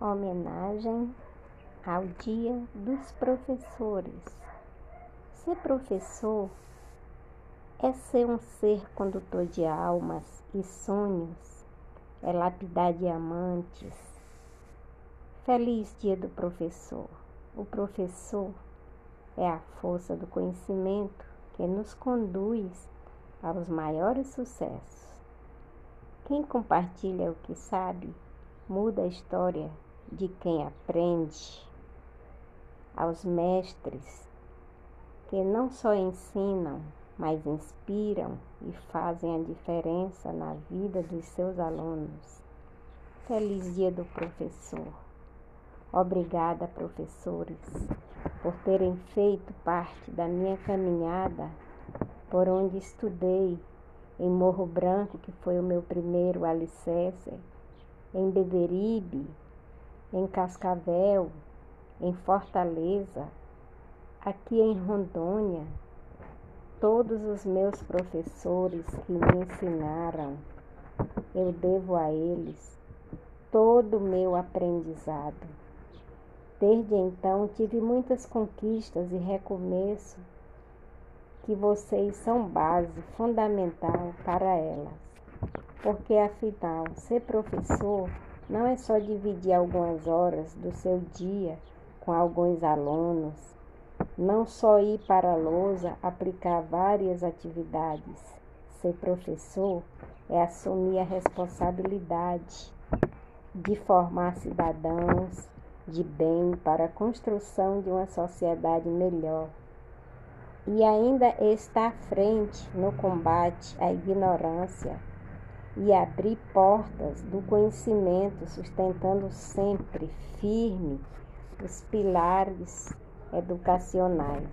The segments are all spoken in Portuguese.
homenagem ao Dia dos Professores. Ser professor é ser um ser condutor de almas e sonhos, é lapidar diamantes. Feliz Dia do Professor. O professor é a força do conhecimento que nos conduz aos maiores sucessos. Quem compartilha o que sabe muda a história de quem aprende, aos mestres que não só ensinam, mas inspiram e fazem a diferença na vida dos seus alunos. Feliz Dia do Professor. Obrigada, professores, por terem feito parte da minha caminhada por onde estudei em Morro Branco, que foi o meu primeiro alicerce, em Beberibe, em Cascavel, em Fortaleza, aqui em Rondônia, todos os meus professores que me ensinaram, eu devo a eles todo o meu aprendizado. Desde então tive muitas conquistas e recomeço que vocês são base fundamental para elas. Porque afinal, ser professor não é só dividir algumas horas do seu dia com alguns alunos, não só ir para a lousa aplicar várias atividades. Ser professor é assumir a responsabilidade de formar cidadãos de bem para a construção de uma sociedade melhor. E ainda está à frente no combate à ignorância e abrir portas do conhecimento, sustentando sempre firme os pilares educacionais.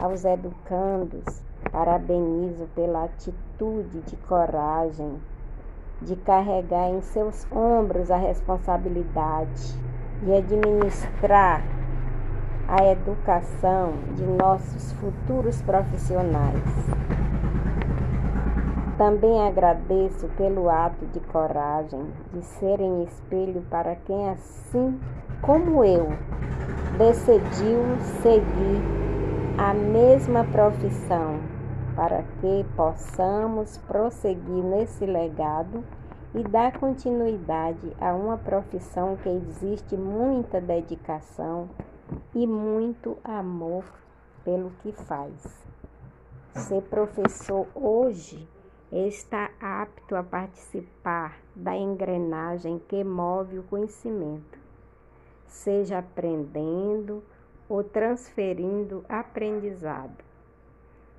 Aos educandos, parabenizo pela atitude de coragem de carregar em seus ombros a responsabilidade de administrar a educação de nossos futuros profissionais. Também agradeço pelo ato de coragem de serem espelho para quem, assim como eu, decidiu seguir a mesma profissão, para que possamos prosseguir nesse legado e dar continuidade a uma profissão que existe muita dedicação e muito amor pelo que faz. Ser professor hoje está apto a participar da engrenagem que move o conhecimento, seja aprendendo ou transferindo aprendizado,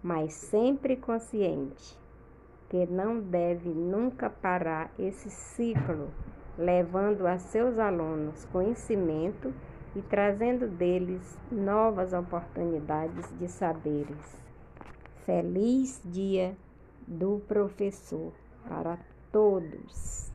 mas sempre consciente que não deve nunca parar esse ciclo, levando a seus alunos conhecimento e trazendo deles novas oportunidades de saberes. Feliz dia! Do professor para todos.